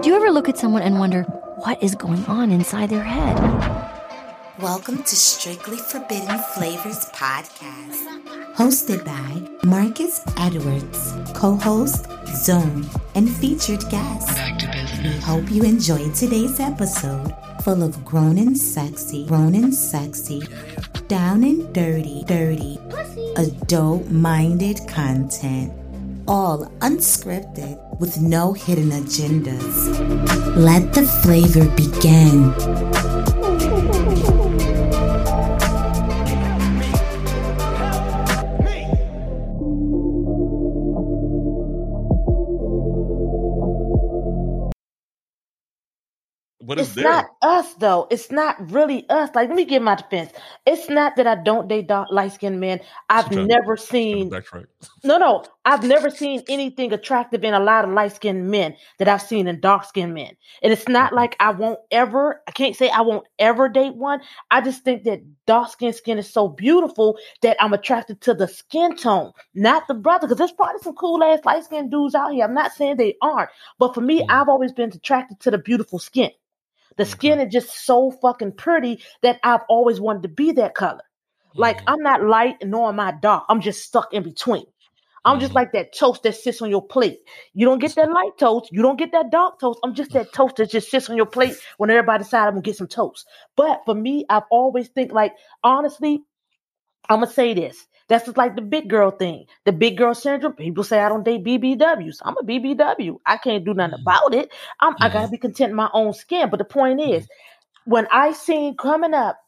Do you ever look at someone and wonder what is going on inside their head? Welcome to Strictly Forbidden Flavors Podcast, hosted by Marcus Edwards, co host Zone, and featured guest. We hope you enjoyed today's episode full of grown and sexy, grown and sexy, down and dirty, dirty, adult minded content all unscripted with no hidden agendas. Let the flavor begin. It's, it's there. not us though. It's not really us. Like, let me give my defense. It's not that I don't date dark light skinned men. I've never seen no, no. I've never seen anything attractive in a lot of light skinned men that I've seen in dark skinned men. And it's not like I won't ever, I can't say I won't ever date one. I just think that dark skinned skin is so beautiful that I'm attracted to the skin tone, not the brother. Because there's probably some cool ass light skinned dudes out here. I'm not saying they aren't. But for me, Mhm. I've always been attracted to the beautiful skin. The Okay. skin is just so fucking pretty that I've always wanted to be that color. Like Mhm. I'm not light nor am I dark. I'm just stuck in between. I'm just Mhm. like that toast that sits on your plate. You don't get that light toast. You don't get that dark toast. I'm just that toast that just sits on your plate when everybody decide I'm gonna get some toast. But for me, I've always think like honestly, I'm gonna say this. That's just like the big girl thing. The big girl syndrome. People say I don't date BBWs. I'm a BBW. I can't do nothing Mhm. about it. I'm, I gotta be content in my own skin. But the point is, when I seen coming up,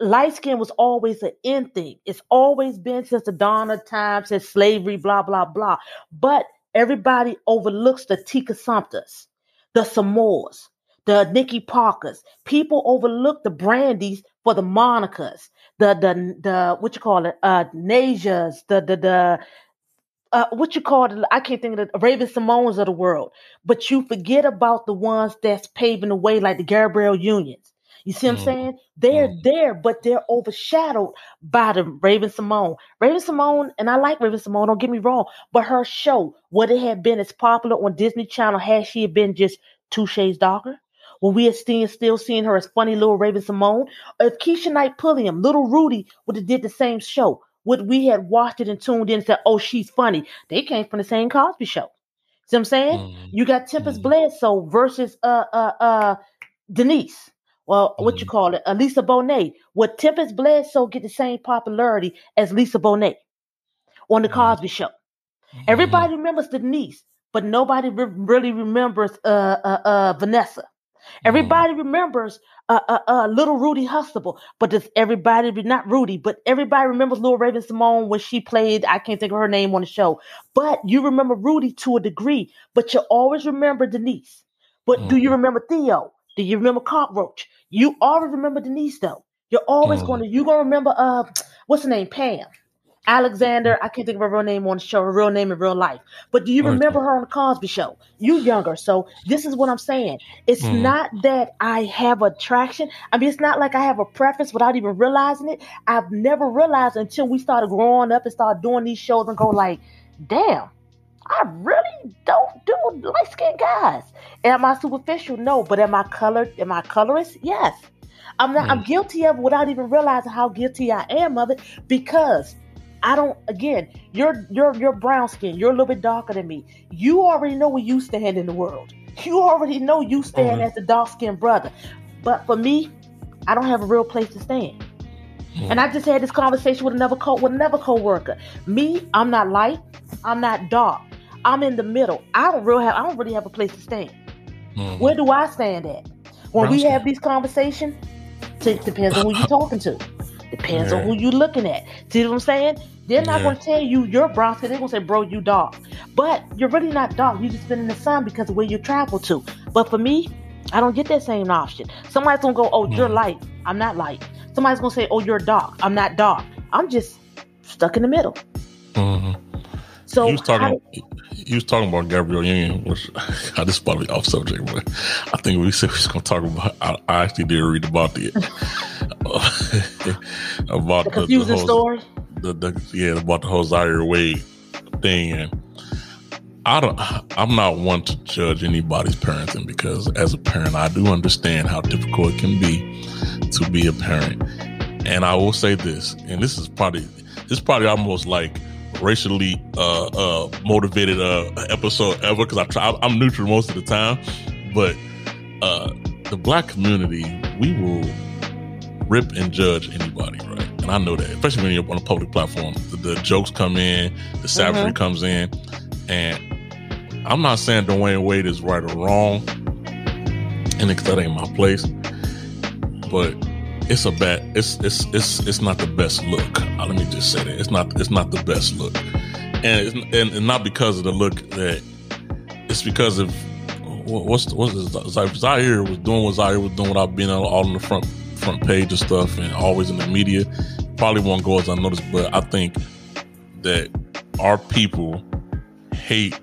light skin was always an in thing. It's always been since the dawn of time, since slavery, blah, blah, blah. But everybody overlooks the Tika Sumpters, the Samoas, the Nikki Parkers. People overlook the Brandys for the Monicas, the the the what you call it, uh Nasias, the the the uh, what you call it? I can't think of the Raven-Symonés of the world, but you forget about the ones that's paving the way, like the Gabrielle Unions. You see what I'm Mhm. saying? They're Mhm. there, but they're overshadowed by the Raven-Symoné. Raven Simone, and I like Raven-Symoné, don't get me wrong, but her show, would it have been as popular on Disney Channel had she had been just two shades darker? Would we have still seeing her as funny little Raven-Symoné? Or if Keshia Knight Pulliam, little Rudy, would have did the same show, would we had watched it and tuned in and said, oh, she's funny? They came from the same Cosby show. See what I'm saying? Mhm. You got Tempest Mhm. Bledsoe versus uh uh uh Denise. Well, what you Mhm. call it? Uh, Lisa Bonet. Would Tempest Bledsoe get the same popularity as Lisa Bonet on the Mhm. Cosby Show? Everybody remembers Denise, but nobody re- really remembers uh uh uh Vanessa. Everybody remembers uh, uh, uh, little Rudy Huxtable, but does everybody not Rudy, but everybody remembers little Raven-Symoné when she played? I can't think of her name on the show, but you remember Rudy to a degree, but you always remember Denise. But do you Mhm. remember Theo? Do you remember Cockroach? You always remember Denise though. You're always Mhm. going to you gonna remember uh what's her name Pam. Alexander, I can't think of her real name on the show, her real name in real life. But do you remember her on the Cosby Show? You younger, so this is what I'm saying. It's Mhm. not that I have attraction. I mean, it's not like I have a preference without even realizing it. I've never realized until we started growing up and started doing these shows and go like, damn, I really don't do light skinned guys. Am I superficial? No, but am I colored? Am I colorist? Yes. I'm not. I'm guilty of it without even realizing how guilty I am of it because I don't. Again, you're you're you're brown skin. You're a little bit darker than me. You already know where you stand in the world. You already know you stand Mhm. as the dark skinned brother. But for me, I don't have a real place to stand. And I just had this conversation with another co with another coworker. Me, I'm not light. I'm not dark. I'm in the middle. I don't really have. I don't really have a place to stand. Mhm. Where do I stand at? When Brown we skin. have these conversations, it depends on who you're talking to. Depends on who you're looking at. See what I'm saying? They're not Yeah. going to tell you you're brown skin. They're going to say, bro, you dark. But you're really not dark. You just been in the sun because of where you travel to. But for me, I don't get that same option. Somebody's going to go, oh, you're Mhm. light. I'm not light. Somebody's going to say, oh, you're dark. I'm not dark. I'm just stuck in the middle. Mhm. So you was talking. You was talking about Gabrielle Union, which I just probably off subject, but I think we said we was going to talk about. I, I actually did read about the about the the, confusing whole, story. The, the yeah about the whole Zaire Wade thing, and I don't. I'm not one to judge anybody's parenting because, as a parent, I do understand how difficult it can be to be a parent. And I will say this, and this is probably this is probably almost like racially uh, uh, motivated uh, episode ever because I try. I'm neutral most of the time, but uh, the black community we will rip and judge anybody, right? And I know that, especially when you're on a public platform, the, the jokes come in, the savagery mm-hmm. comes in, and I'm not saying Dwyane Wade is right or wrong, and that ain't my place. But it's a bad. It's it's it's it's not the best look. Uh, let me just say that it's not it's not the best look, and it's, and, and not because of the look that it's because of what's what's Zaire was doing what Zaire was doing without being all, all on the front front page of stuff and always in the media. Probably won't go as unnoticed, but I think that our people hate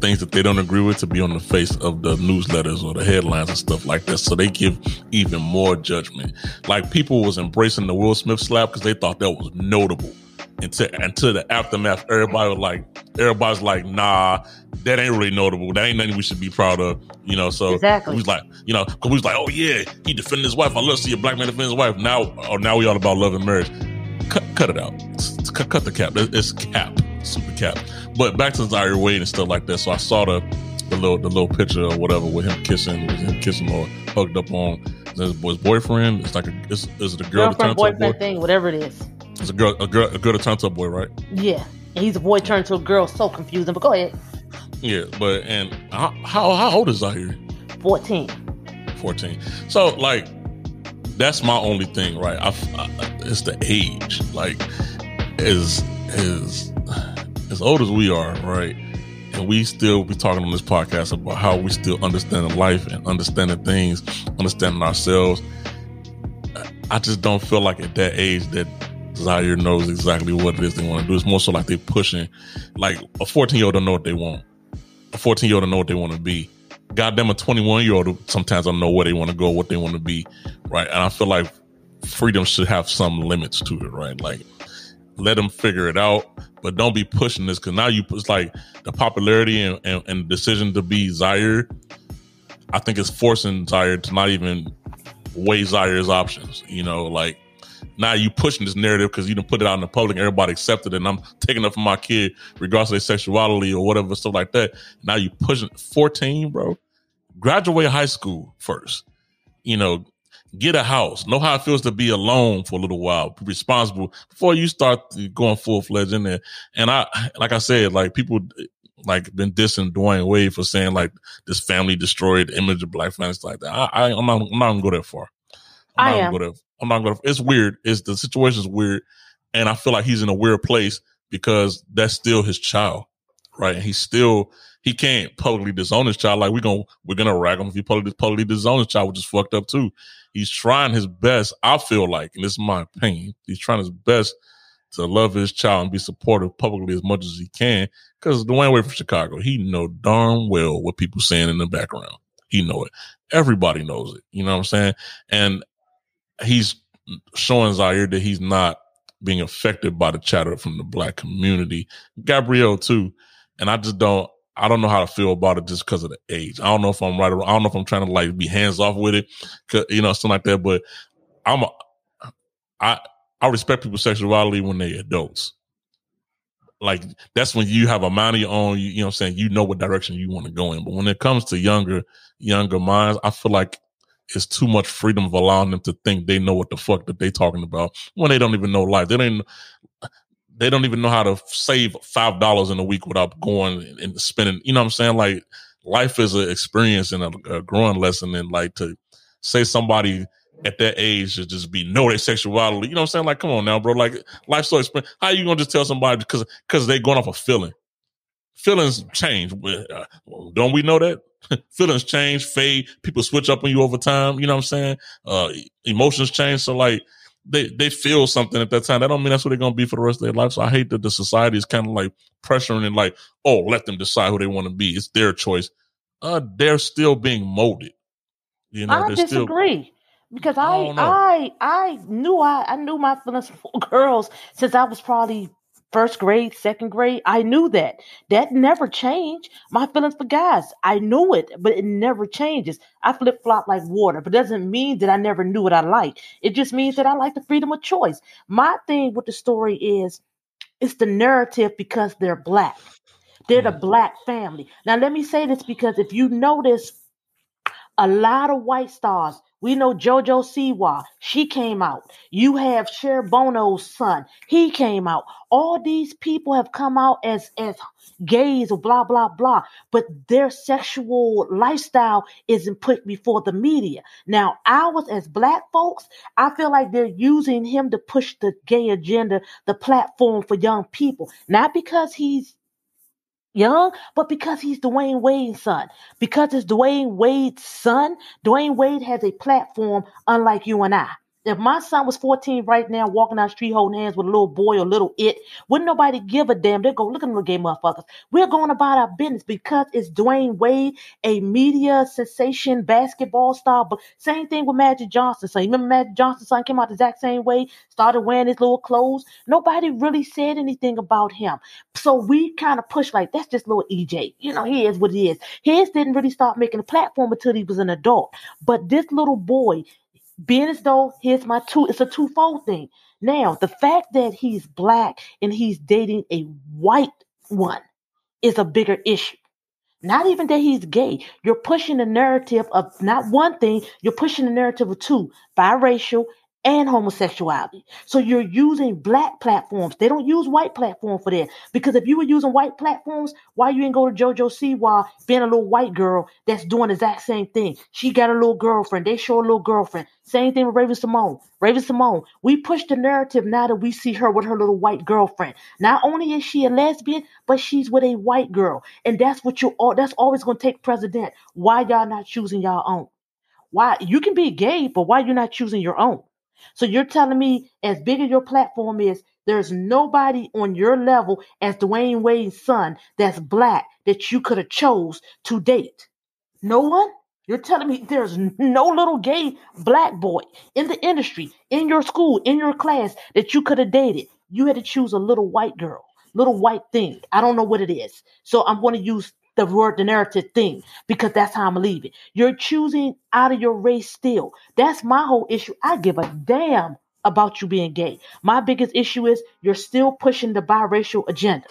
things that they don't agree with to be on the face of the newsletters or the headlines and stuff like that. So they give even more judgment. Like people was embracing the Will Smith slap because they thought that was notable. Until, until the aftermath, everybody was like, everybody's like, nah, that ain't really notable. That ain't nothing we should be proud of, you know. So exactly. we was like, you know, cause we was like, oh yeah, he defended his wife. I love to see a black man defend his wife. Now, oh, now we all about love and marriage. Cut, cut it out. Cut, cut the cap. It's cap, super cap. But back to Zaire Wade and stuff like that. So I saw the the little the little picture or whatever with him kissing, with him kissing or hugged up on his, his boyfriend. It's like a is, is it a girl girlfriend boyfriend boy? thing, whatever it is. It's a girl a girl a girl to turn to a boy, right? Yeah, and he's a boy turned to a girl. So confusing. But go ahead. Yeah, but and how how, how old is Zaire? Fourteen. Fourteen. So like that's my only thing, right? I, I, it's the age. Like is is as old as we are, right? And we still be talking on this podcast about how we still understanding life and understanding things, understanding ourselves. I just don't feel like at that age that Zaire knows exactly what it is they want to do. It's more so like they're pushing, like a 14 year old don't know what they want. A 14 year old don't know what they want to be. Goddamn, a 21 year old sometimes don't know where they want to go, what they want to be, right? And I feel like freedom should have some limits to it, right? Like let them figure it out, but don't be pushing this because now you it's like the popularity and, and, and decision to be Zaire. I think it's forcing Zaire to not even weigh Zaire's options. You know, like now you pushing this narrative because you didn't put it out in the public, everybody accepted it, and I'm taking up for my kid regardless of their sexuality or whatever stuff like that. Now you pushing 14, bro. Graduate high school first. You know, get a house, know how it feels to be alone for a little while, be responsible before you start going full fledged in there. And I, like I said, like people like been dissing Dwyane Wade for saying like this family destroyed image of black families like that. I, I am not, I'm not gonna go that far. I'm I am. Gonna, I'm not gonna. It's weird. It's the situation is weird, and I feel like he's in a weird place because that's still his child, right? And he's still he can't publicly disown his child. Like we're gonna we're gonna rag him if he publicly publicly disown his child, which is fucked up too. He's trying his best. I feel like, and this is my opinion, he's trying his best to love his child and be supportive publicly as much as he can. Because Dwyane Wade from Chicago, he know darn well what people saying in the background. He know it. Everybody knows it. You know what I'm saying? And he's showing Zaire that he's not being affected by the chatter from the black community. Gabrielle too. And I just don't I don't know how to feel about it just because of the age. I don't know if I'm right. Or, I don't know if I'm trying to like be hands off with it, you know, something like that. But I'm, a, I, I respect people's sexuality when they're adults. Like that's when you have a mind of your own. You, you know, what I'm saying you know what direction you want to go in. But when it comes to younger, younger minds, I feel like it's too much freedom of allowing them to think they know what the fuck that they talking about when they don't even know life. They don't they don't even know how to save five dollars in a week without going and spending. You know what I'm saying? Like life is an experience and a, a growing lesson, and like to say somebody at that age to just be know their sexuality. You know what I'm saying? Like, come on now, bro. Like life's so expensive. How you gonna just tell somebody because because they going off a feeling? Feelings change. Uh, don't we know that? Feelings change, fade. People switch up on you over time. You know what I'm saying? Uh, emotions change. So like they they feel something at that time. That don't mean that's what they're gonna be for the rest of their life. So I hate that the society is kind of like pressuring and like, oh, let them decide who they want to be. It's their choice. Uh, they're still being molded. You know, I disagree. Still, because I I I knew I I knew my feelings for girls since I was probably first grade, second grade. I knew that. That never changed. My feelings for guys, I knew it, but it never changes. I flip flop like water, but doesn't mean that I never knew what I like. It just means that I like the freedom of choice. My thing with the story is it's the narrative because they're black. They're the mm-hmm. black family. Now, let me say this because if you notice, a lot of white stars we know JoJo Siwa, she came out. You have Cher Bono's son, he came out. All these people have come out as as gays or blah blah blah, but their sexual lifestyle isn't put before the media. Now, ours as black folks, I feel like they're using him to push the gay agenda, the platform for young people, not because he's young, but because he's Dwyane Wade's son. Because it's Dwyane Wade's son, Dwyane Wade has a platform unlike you and I. If my son was 14 right now, walking down the street holding hands with a little boy or little it, wouldn't nobody give a damn? They'd go, look at them little gay motherfuckers. We're going about our business because it's Dwyane Wade, a media sensation, basketball star. But same thing with Magic Johnson. So you remember Magic Johnson's son came out the exact same way, started wearing his little clothes. Nobody really said anything about him. So we kind of push like, that's just little EJ. You know, he is what he is. His didn't really start making a platform until he was an adult. But this little boy, being as though here's my two, it's a twofold thing. Now, the fact that he's black and he's dating a white one is a bigger issue. Not even that he's gay. You're pushing the narrative of not one thing, you're pushing the narrative of two biracial and homosexuality. So you're using black platforms. They don't use white platform for that. Because if you were using white platforms, why you ain't go to JoJo Siwa being a little white girl that's doing the exact same thing? She got a little girlfriend. They show a little girlfriend. Same thing with Raven-Symoné. Raven Simone, we push the narrative now that we see her with her little white girlfriend. Not only is she a lesbian, but she's with a white girl. And that's what you all that's always gonna take precedent. Why y'all not choosing y'all own? Why you can be gay, but why you not choosing your own? So you're telling me, as big as your platform is, there's nobody on your level as Dwyane Wade's son that's black that you could have chose to date. No one? You're telling me there's no little gay black boy in the industry, in your school, in your class that you could have dated. You had to choose a little white girl, little white thing. I don't know what it is. So I'm going to use the word, the narrative thing, because that's how I'm leaving. You're choosing out of your race still. That's my whole issue. I give a damn about you being gay. My biggest issue is you're still pushing the biracial agenda.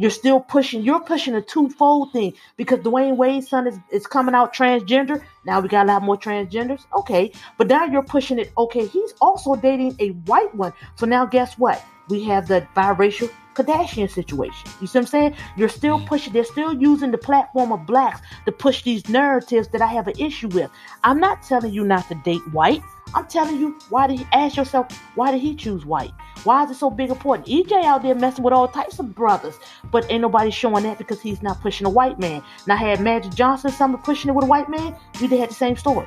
You're still pushing, you're pushing a twofold thing because Dwyane Wade's son is, is coming out transgender. Now we got a lot more transgenders. Okay. But now you're pushing it. Okay. He's also dating a white one. So now guess what? We have the biracial Kardashian situation. You see what I'm saying? You're still mm. pushing, they're still using the platform of blacks to push these narratives that I have an issue with. I'm not telling you not to date white. I'm telling you, why did he ask yourself, why did he choose white? Why is it so big important? EJ out there messing with all types of brothers, but ain't nobody showing that because he's not pushing a white man. Now had Magic Johnson something pushing it with a white man, we had the same story.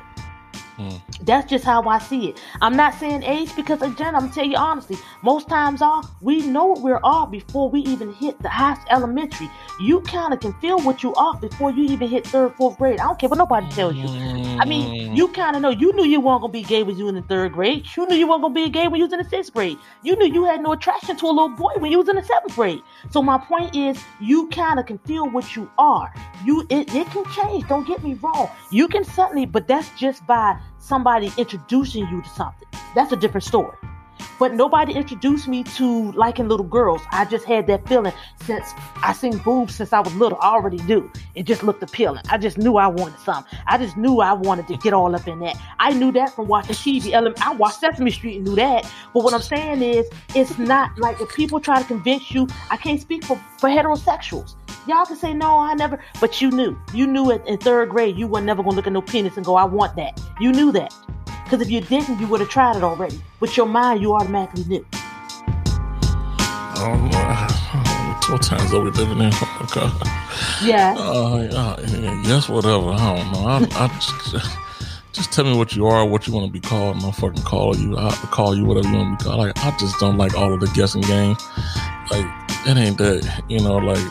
Mm. That's just how I see it. I'm not saying age because again, I'm tell you honestly, most times off, we know what we're off before we even hit the highest elementary. You kind of can feel what you off before you even hit third, fourth grade. I don't care what nobody tells you. I mean, you kind of know. You knew you weren't gonna be gay when you in the third grade. You knew you weren't gonna be gay when you was in the sixth grade. You knew you had no attraction to a little boy when you was in the seventh grade. So my point is, you kind of can feel what you are. You it, it can change. Don't get me wrong. You can suddenly, but that's just by somebody introducing you to something. That's a different story. But nobody introduced me to liking little girls. I just had that feeling since I seen boobs since I was little. I already knew. It just looked appealing. I just knew I wanted something. I just knew I wanted to get all up in that. I knew that from watching TV. I watched Sesame Street and knew that. But what I'm saying is, it's not like if people try to convince you, I can't speak for, for heterosexuals. Y'all can say, no, I never, but you knew. You knew it in third grade. You were never going to look at no penis and go, I want that. You knew that. Because if you didn't, you would have tried it already. With your mind, you automatically knew. Um, uh, what times are we living in? Okay. Yeah. Uh, uh, yes, whatever. I don't know. I, I just, just tell me what you are, what you want to be called, and I'll fucking call you. I'll call you whatever you want to be called. Like, I just don't like all of the guessing game. Like, it ain't that, you know, like,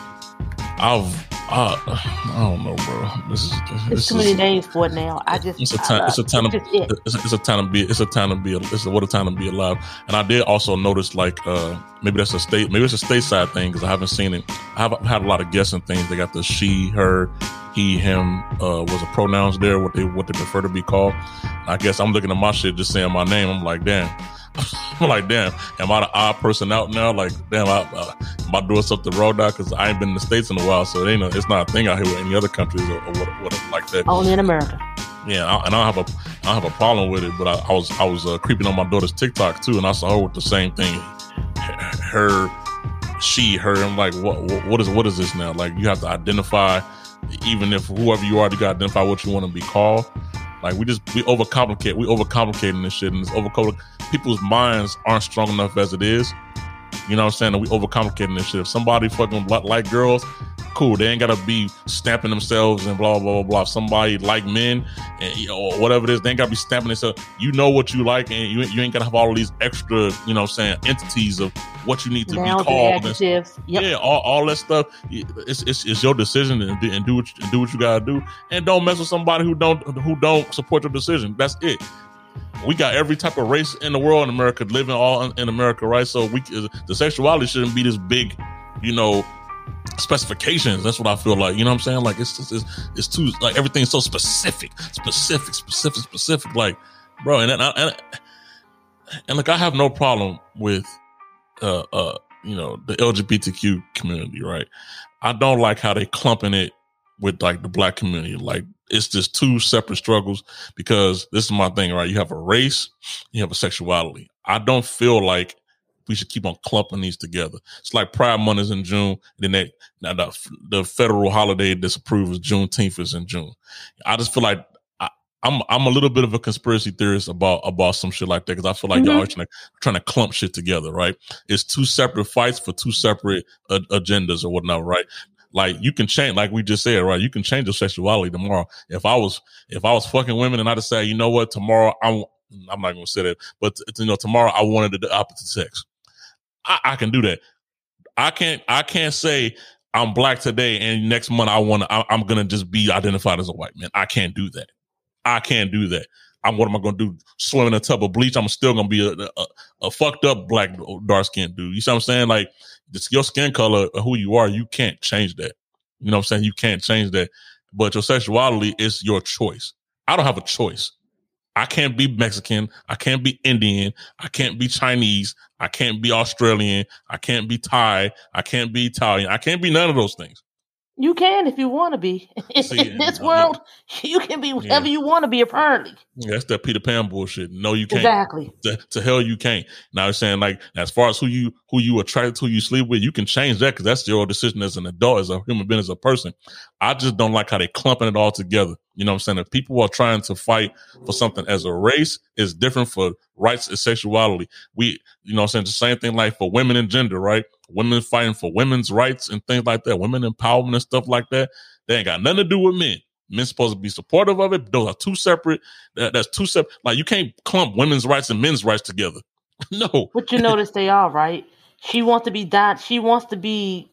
I've Uh, I don't know, bro. This is this too is, many names for it now. I just It's a time. It's a time. it's Of, it. it's, a, it's a time to be. It's a time to be. It's a, what a time to be alive. And I did also notice, like, uh maybe that's a state. Maybe it's a stateside thing because I haven't seen it. I have had a lot of guessing things. They got the she, her, he, him. Uh, was a pronouns there? What they what they prefer to be called? I guess I'm looking at my shit, just saying my name. I'm like, damn. I'm like, damn. Am I the odd person out now? Like, damn. I, uh, am I doing something wrong now? Because I ain't been in the states in a while, so it ain't. A, it's not a thing out here with any other countries or, or what, what like that. Only in America. Yeah, I, and I don't have a I don't have a problem with it, but I, I was I was uh, creeping on my daughter's TikTok too, and I saw her with the same thing. Her, she, her. I'm like, what, what what is what is this now? Like, you have to identify, even if whoever you are, you got to identify what you want to be called. Like, we just we overcomplicate, we overcomplicating this shit, and it's overcomplicate. People's minds aren't strong enough as it is. You know what I'm saying? We overcomplicating this shit. If somebody fucking li- like girls, cool. They ain't gotta be stamping themselves and blah blah blah blah. Somebody like men and you know, or whatever it is, they ain't gotta be stamping themselves. You know what you like, and you, you ain't gotta have all of these extra, you know, what I'm saying entities of what you need to Nouns be called. and. Yep. yeah, all, all that stuff. It's, it's it's your decision and, do- and do what you, do what you gotta do, and don't mess with somebody who don't who don't support your decision. That's it. We got every type of race in the world in America living all in America, right? So we the sexuality shouldn't be this big, you know, specifications. That's what I feel like. You know what I'm saying? Like it's just, it's, it's too like everything's so specific, specific, specific, specific. Like, bro, and and, and and look, I have no problem with uh uh you know the LGBTQ community, right? I don't like how they clumping it with like the black community. Like it's just two separate struggles because this is my thing, right? You have a race, you have a sexuality. I don't feel like we should keep on clumping these together. It's like Pride Month is in June, then they now the, the federal holiday disapproved is Juneteenth is in June. I just feel like I, I'm I'm a little bit of a conspiracy theorist about about some shit like that because I feel like y'all are trying to trying to clump shit together, right? It's two separate fights for two separate uh, agendas or whatnot, right? Like you can change, like we just said, right? You can change your sexuality tomorrow. If I was if I was fucking women and I decide, you know what, tomorrow I'm I'm not gonna say that, but you know, tomorrow I wanted the opposite sex. I, I can do that. I can't. I can't say I'm black today and next month I want to. I'm gonna just be identified as a white man. I can't do that. I can't do that. I'm what am I gonna do? Swim in a tub of bleach? I'm still gonna be a, a, a fucked up black oh, dark skinned dude. You see what I'm saying? Like this, your skin color, who you are, you can't change that. You know what I'm saying? You can't change that. But your sexuality is your choice. I don't have a choice. I can't be Mexican. I can't be Indian. I can't be Chinese. I can't be Australian. I can't be Thai. I can't be Italian. I can't be none of those things. You can if you want to be. In this world, you can be whatever you want to be, apparently. Yeah, that's that Peter Pan bullshit. No, you can't. Exactly. To, to hell, you can't. Now I'm saying like as far as who you who you attract to, who you sleep with, you can change that because that's your decision as an adult, as a human being, as a person. I just don't like how they clumping it all together. You know what I'm saying? If people are trying to fight for something as a race, it's different for rights and sexuality. We, you know what I'm saying? The same thing like for women and gender, right? Women fighting for women's rights and things like that, women empowerment and stuff like that. They ain't got nothing to do with men. Men supposed to be supportive of it. Those are two separate. That, that's two separate. Like you can't clump women's rights and men's rights together. no. But you notice they are right. She wants to be done. She wants to be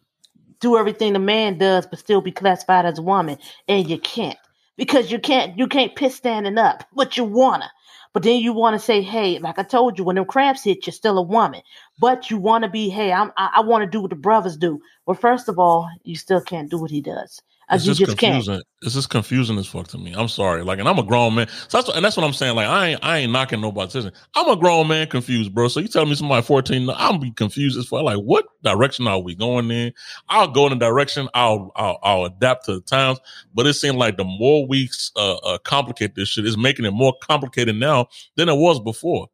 do everything the man does, but still be classified as a woman, and you can't because you can't. You can't piss standing up, but you wanna. But then you want to say, hey, like I told you, when them cramps hit, you're still a woman. But you want to be, hey, I'm, I, I want to do what the brothers do. Well, first of all, you still can't do what he does. It's you just just can't. confusing. It's just confusing as fuck to me. I'm sorry. Like, and I'm a grown man. So that's what, and that's what I'm saying. Like, I ain't, I ain't knocking nobody's decision. I'm a grown man confused, bro. So you tell me somebody 14, I'm be confused as fuck. Like, what direction are we going in? I'll go in a direction. I'll, I'll, I'll adapt to the times. But it seems like the more we uh, uh, complicate this shit, it's making it more complicated now than it was before.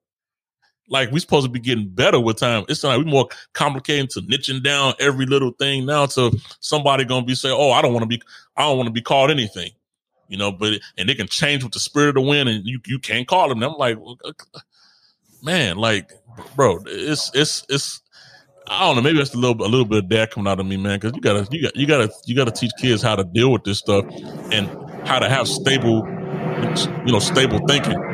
Like we supposed to be getting better with time. It's like we more complicated to niching down every little thing now to somebody gonna be saying, "Oh, I don't want to be, I don't want to be called anything," you know. But and they can change with the spirit of the wind, and you you can't call them. And I'm like, man, like, bro, it's it's it's. I don't know. Maybe that's a little a little bit of dad coming out of me, man. Because you gotta you got you gotta you gotta teach kids how to deal with this stuff and how to have stable, you know, stable thinking.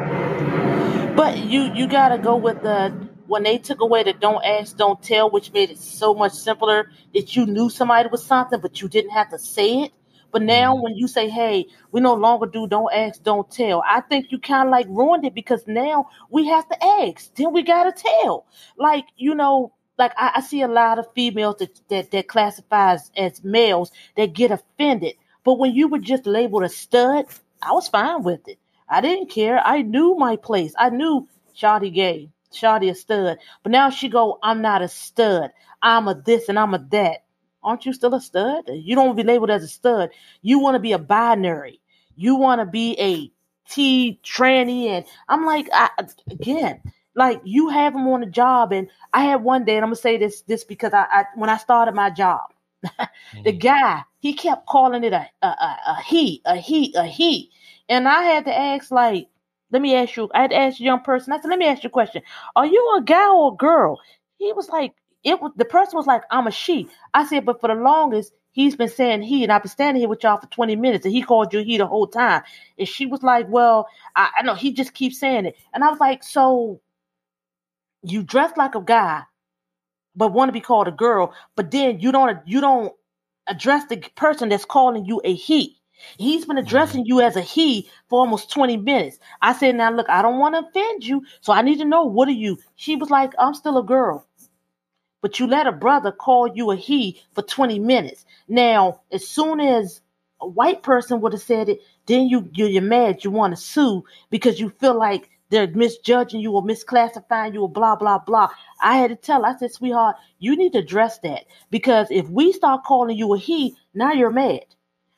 But you you gotta go with the when they took away the don't ask, don't tell, which made it so much simpler that you knew somebody was something, but you didn't have to say it. But now mm-hmm. when you say, hey, we no longer do don't ask, don't tell, I think you kind of like ruined it because now we have to ask. Then we gotta tell. Like, you know, like I, I see a lot of females that, that that classifies as males that get offended. But when you were just labeled a stud, I was fine with it. I didn't care. I knew my place. I knew Shawty gay, Shawty a stud. But now she go, I'm not a stud. I'm a this and I'm a that. Aren't you still a stud? You don't to be labeled as a stud. You want to be a binary. You want to be a T tranny. And I'm like, I, again, like you have them on the job. And I had one day, and I'm gonna say this this because I, I when I started my job, the mm-hmm. guy he kept calling it a, a, a, a he, a he, a he. And I had to ask, like, let me ask you, I had to ask a young person, I said, let me ask you a question. Are you a guy or a girl? He was like, it was the person was like, I'm a she. I said, but for the longest, he's been saying he, and I've been standing here with y'all for 20 minutes, and he called you he the whole time. And she was like, Well, I, I know he just keeps saying it. And I was like, So you dress like a guy, but want to be called a girl, but then you don't you don't address the person that's calling you a he. He's been addressing you as a he for almost 20 minutes. I said, Now look, I don't want to offend you, so I need to know what are you? She was like, I'm still a girl. But you let a brother call you a he for 20 minutes. Now, as soon as a white person would have said it, then you you're, you're mad, you want to sue because you feel like they're misjudging you or misclassifying you or blah blah blah. I had to tell. I said, sweetheart, you need to address that because if we start calling you a he, now you're mad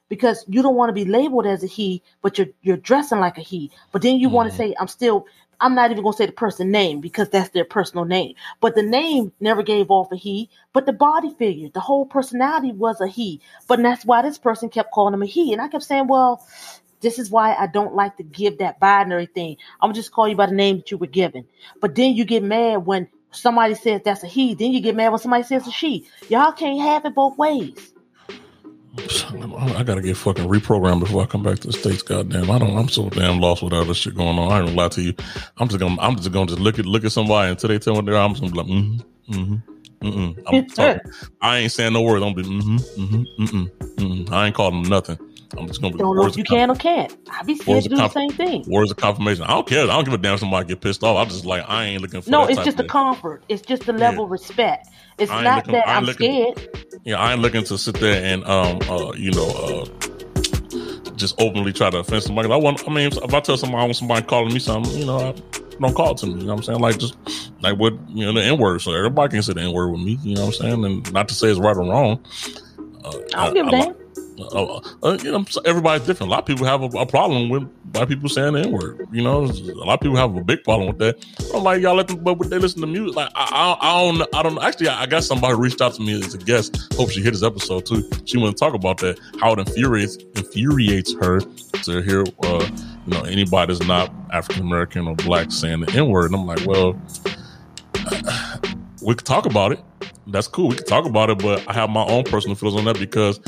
because you don't want to be labeled as a he, but you're you're dressing like a he. But then you want to say, I'm still. I'm not even gonna say the person name because that's their personal name. But the name never gave off a he, but the body figure, the whole personality was a he. But that's why this person kept calling him a he. And I kept saying, Well, this is why I don't like to give that binary thing. I'm gonna just call you by the name that you were given. But then you get mad when somebody says that's a he. Then you get mad when somebody says a she. Y'all can't have it both ways. I gotta get fucking reprogrammed before I come back to the states. Goddamn, I don't. I'm so damn lost with all this shit going on. I ain't gonna lie to you. I'm just gonna. I'm just gonna just look at look at somebody until they tell me they're. I'm just gonna be like, mm-hmm, mm-hmm, mm-mm. I'm talking. I ain't saying no words. I'm be mm-hmm, mm-hmm, mm-mm, mm-mm. I ain't calling them nothing. I'm just gonna be. Don't know if you can or can't. I be scared to do the same thing. Words of confirmation. I don't care. I don't give a damn. If somebody get pissed off. I'm just like I ain't looking for. No, it's just the comfort. It's just the level of respect. It's not looking- that I I'm looking- scared. Yeah, I ain't looking to sit there and um uh you know uh just openly try to offend somebody. I want. I mean, if I tell somebody I want somebody calling me something, you know, I don't call it to me. You know what I'm saying? Like just like what you know the N word. So everybody can say the N word with me. You know what I'm saying? And not to say it's right or wrong. Uh, I don't give a damn. Uh, uh, you know, everybody's different. A lot of people have a, a problem with white people saying the N word. You know, a lot of people have a big problem with that. I'm like, y'all let them, but they listen to music. Like, I, I, I don't, I don't. Actually, I got somebody reached out to me as a guest. Hope she hit this episode too. She want to talk about that. How it infuriates infuriates her to hear, uh, you know, anybody that's not African American or black saying the N word. And I'm like, well, we could talk about it. That's cool. We could talk about it, but I have my own personal feelings on that because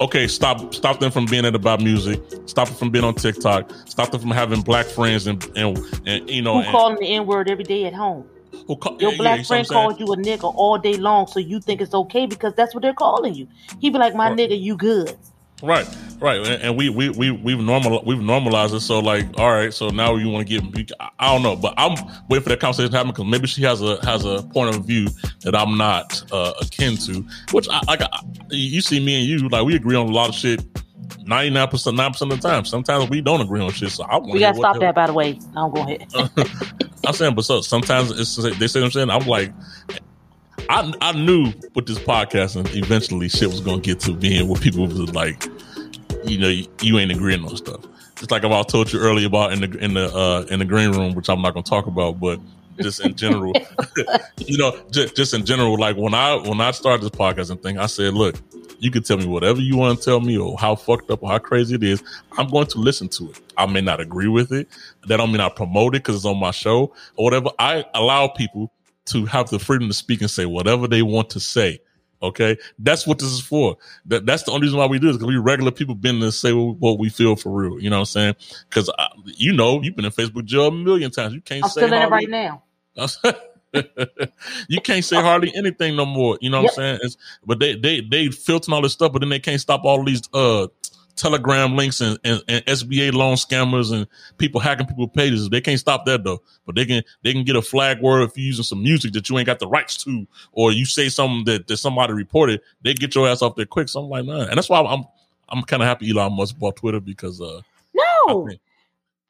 okay, stop stop them from being at about music, stop them from being on TikTok, stop them from having black friends and and, and you know Who and, calling the N word every day at home? who call- Your yeah, black yeah, friend called you a nigga all day long, so you think it's okay because that's what they're calling you. He be like, "My Right. nigga, you good." Right, right, and, we we we we've normal we've normalized it. So like, all right, so now you want to get I- I don't know, but I'm waiting for that conversation to happen because maybe she has a has a point of view that I'm not uh, akin to. Which I like, I, you see me and you like we agree on a lot of shit. Ninety nine percent, nine percent of the time. Sometimes we don't agree on shit. So I want We gotta stop that, by the way. I'm go ahead. I'm saying, but so sometimes it's they say what I'm saying. I'm like, I I knew with this podcast and eventually shit was gonna get to being where people was like, you know, you, you ain't agreeing on stuff. Just like I told you earlier about in the in the uh, in the green room, which I'm not gonna talk about, but just in general, you know, just, just in general, like when I when I started this podcast and thing, I said, look, you can tell me whatever you want to tell me or how fucked up or how crazy it is. I'm going to listen to it. I may not agree with it. That don't mean I promote it because it's on my show or whatever. I allow people to have the freedom to speak and say whatever they want to say. Okay, that's what this is for. That that's the only reason why we do this because we regular people been to say what we feel for real. You know what I'm saying? Because you know you've been in Facebook jail a million times. You can't I'm say still in it right now. you can't say hardly anything no more. You know what Yep. I'm saying? It's, but they they they filtering all this stuff, but then they can't stop all these uh telegram links and, and, and SBA loan scammers and people hacking people's pages. They can't stop that though. But they can they can get a flag word if you're using some music that you ain't got the rights to, or you say something that, that somebody reported, they get your ass off there quick. So I'm like, man. And that's why I'm I'm kind of happy Elon Musk bought Twitter because uh No,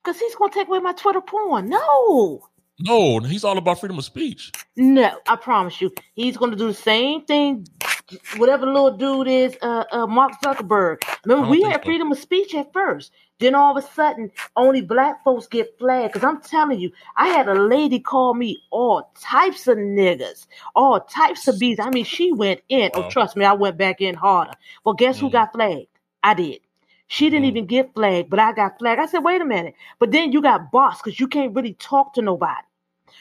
because he's gonna take away my Twitter porn. No. no, he's all about freedom of speech. No, I promise you, he's gonna do the same thing. Whatever little dude is, uh, uh, Mark Zuckerberg. Remember, we had so. freedom of speech at first. Then all of a sudden, only black folks get flagged. Cause I'm telling you, I had a lady call me all types of niggas, all types of bees. I mean, she went in. Oh, trust me, I went back in harder. Well, guess who Mm. got flagged? I did. She didn't Mm. even get flagged, but I got flagged. I said, wait a minute. But then you got boss because you can't really talk to nobody.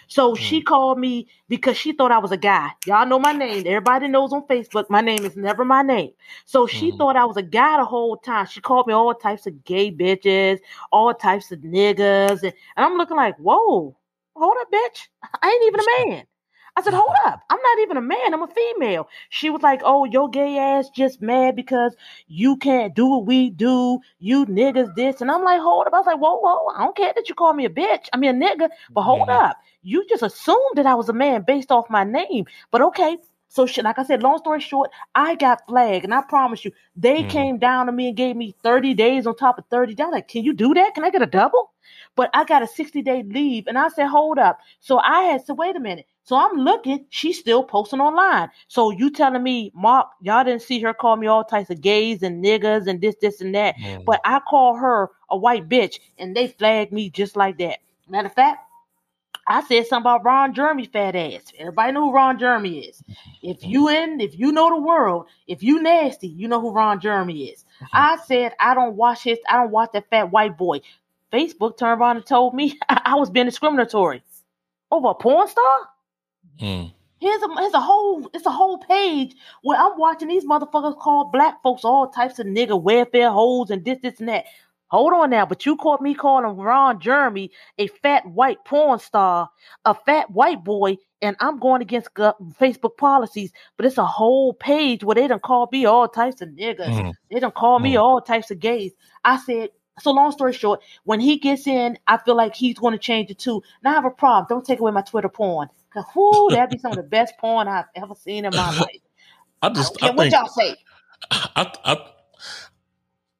So she called me because she thought I was a guy. Y'all know my name. Everybody knows on Facebook my name is never my name. So she Mhm. thought I was a guy the whole time. She called me all types of gay bitches, all types of niggas. And, and I'm looking like, whoa, hold up, bitch. I ain't even a man. I said, hold up. I'm not even a man. I'm a female. She was like, oh, your gay ass just mad because you can't do what we do. You niggas this. And I'm like, hold up. I was like, whoa, whoa. I don't care that you call me a bitch. I mean, a nigga. But hold Mhm. up. You just assumed that I was a man based off my name. But okay. So, shit, like I said, long story short, I got flagged. And I promise you, they Mhm. came down to me and gave me 30 days on top of 30 days. Like, can you do that? Can I get a double? But I got a 60 day leave. And I said, hold up. So I had to wait a minute. So I'm looking, she's still posting online. So you telling me, Mark, y'all didn't see her call me all types of gays and niggas and this, this, and that. Mm. But I call her a white bitch and they flagged me just like that. Matter of fact, I said something about Ron Jeremy fat ass. Everybody know who Ron Jeremy is. If you in, if you know the world, if you nasty, you know who Ron Jeremy is. I said I don't watch his, I don't watch that fat white boy. Facebook turned around and told me I was being discriminatory over a porn star. Mm. Here's a here's a whole it's a whole page where I'm watching these motherfuckers call black folks all types of nigga welfare hoes and this this and that. Hold on now, but you caught me calling Ron Jeremy a fat white porn star, a fat white boy, and I'm going against Facebook policies. But it's a whole page where they don't call me all types of niggas. Mm. They done call me Mm. all types of gays. I said, so long story short, when he gets in, I feel like he's going to change it too. Now I have a problem. Don't take away my Twitter porn. Cause whoo, that'd be some of the best porn I've ever seen in my life. I I just I, care what y'all say. I, I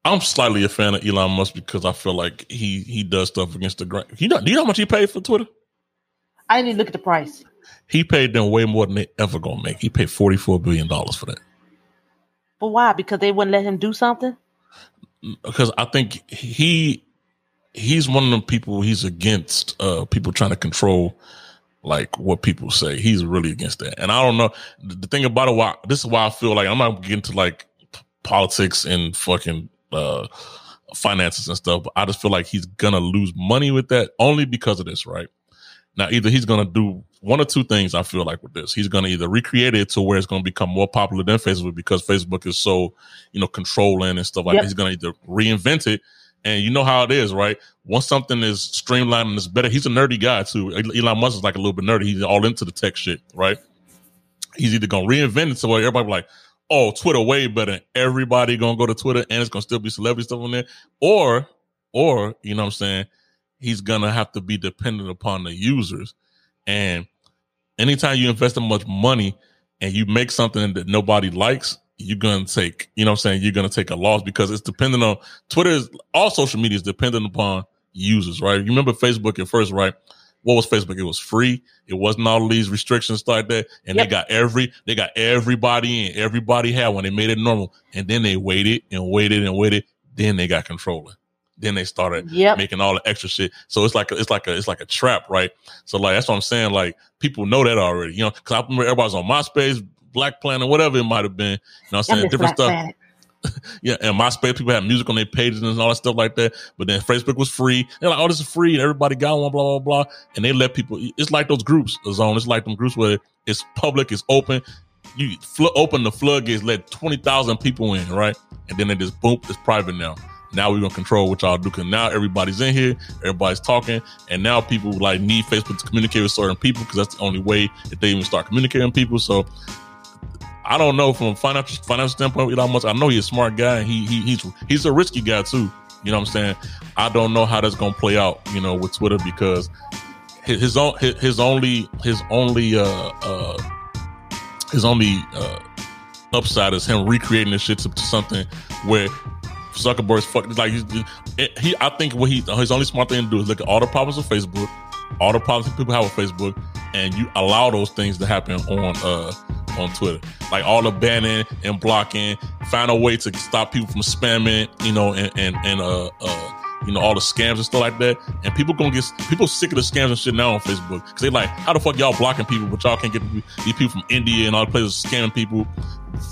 I'm slightly a fan of Elon Musk because I feel like he he does stuff against the grain. You know, do you know how much he paid for Twitter? I didn't even look at the price. He paid them way more than they ever gonna make. He paid forty four billion dollars for that But why? Because they wouldn't let him do something? because I think he he's one of them people. He's against uh people trying to control like what people say. He's really against that. And I don't know the, thing about it. Why this is why I feel like I'm not getting to like politics and fucking uh finances and stuff. But I just feel like he's gonna lose money with that only because of this, right? Now, either he's gonna do one or two things. I feel like with this, he's gonna either recreate it to where it's gonna become more popular than Facebook because Facebook is so, you know, controlling and stuff like Yep. that. He's gonna either reinvent it, and you know how it is, right? Once something is streamlined and is better, he's a nerdy guy too. Elon Musk is like a little bit nerdy. He's all into the tech shit, right? He's either gonna reinvent it where everybody like, oh, Twitter way better. Everybody gonna go to Twitter and it's gonna still be celebrity stuff on there. Or, or, you know what I'm saying? He's gonna have to be dependent upon the users. And anytime you invest in much money and you make something that nobody likes, you're gonna take, you know what I'm saying? You're gonna take a loss because it's dependent on Twitter is all social media is dependent upon users, right? You remember Facebook at first, right? What was Facebook? It was free. It wasn't all these restrictions like that. And Yep. they got every they got everybody in. Everybody had one. They made it normal. And then they waited and waited and waited. Then they got controlling. Then they started Yep. making all the extra shit. So it's like a, it's like a it's like a trap, right? So like that's what I'm saying. Like people know that already, you know. Because I remember everybody's on MySpace, Black Planet, whatever it might have been. You know, what I'm saying different Black stuff. Planet. Yeah, and MySpace people had music on their pages and all that stuff like that. But then Facebook was free. They're like, oh, this is free, and everybody got one, blah blah blah. And they let people. It's like those groups, zone. It's like them groups where it's public, it's open. You fl- open the floodgates, let twenty thousand people in, right? And then they just boom, it's private now. Now we're gonna control what y'all do because now everybody's in here, everybody's talking, and now people like need Facebook to communicate with certain people because that's the only way that they even start communicating with people. So I don't know from a financial financial standpoint, Elon Musk. I know he's a smart guy. He he he's he's a risky guy too. You know what I'm saying? I don't know how that's gonna play out. You know, with Twitter because his, his own his, his only his only uh uh his only uh upside is him recreating this shit to, to something where Zuckerberg's fucking like he's he. I think what he his only smart thing to do is look at all the problems of Facebook, all the problems people have with Facebook, and you allow those things to happen on uh on Twitter. Like all the banning and blocking, find a way to stop people from spamming, you know, and and, and uh uh you know all the scams and stuff like that. And people gonna get people sick of the scams and shit now on Facebook because they like, how the fuck y'all blocking people, but y'all can't get these people from India and all the places scamming people,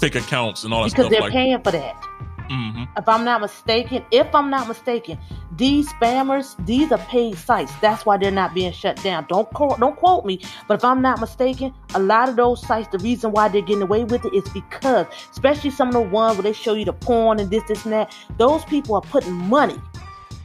fake accounts and all that because stuff. Because they're like, paying for that. Mhm. If I'm not mistaken, if I'm not mistaken, these spammers, these are paid sites. That's why they're not being shut down. Don't quote, don't quote me, but if I'm not mistaken, a lot of those sites, the reason why they're getting away with it is because, especially some of the ones where they show you the porn and this, this, and that, those people are putting money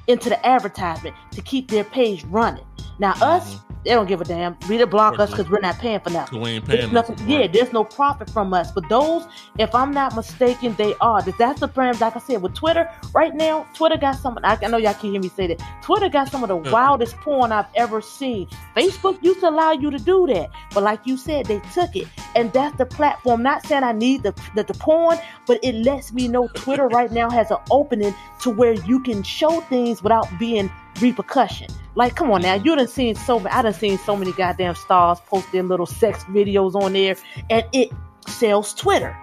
into the advertisement to keep their page running. Now, us, they don't give a damn. We to block us because we're not paying for nothing. We ain't There's paying nothing, nothing, yeah, there's no profit from us. But those, if I'm not mistaken, they are. That's the brand, like I said, with Twitter right now, Twitter got some, I, I know y'all can hear me say that. Twitter got some of the uh-huh. wildest porn I've ever seen. Facebook used to allow you to do that. But like you said, they took it. And that's the platform. Not saying I need the, the, the porn, but it lets me know Twitter right now has an opening to where you can show things without being repercussion. Like, come on now, you done seen so many. I done seen so many goddamn stars post their little sex videos on there, and it sells Twitter.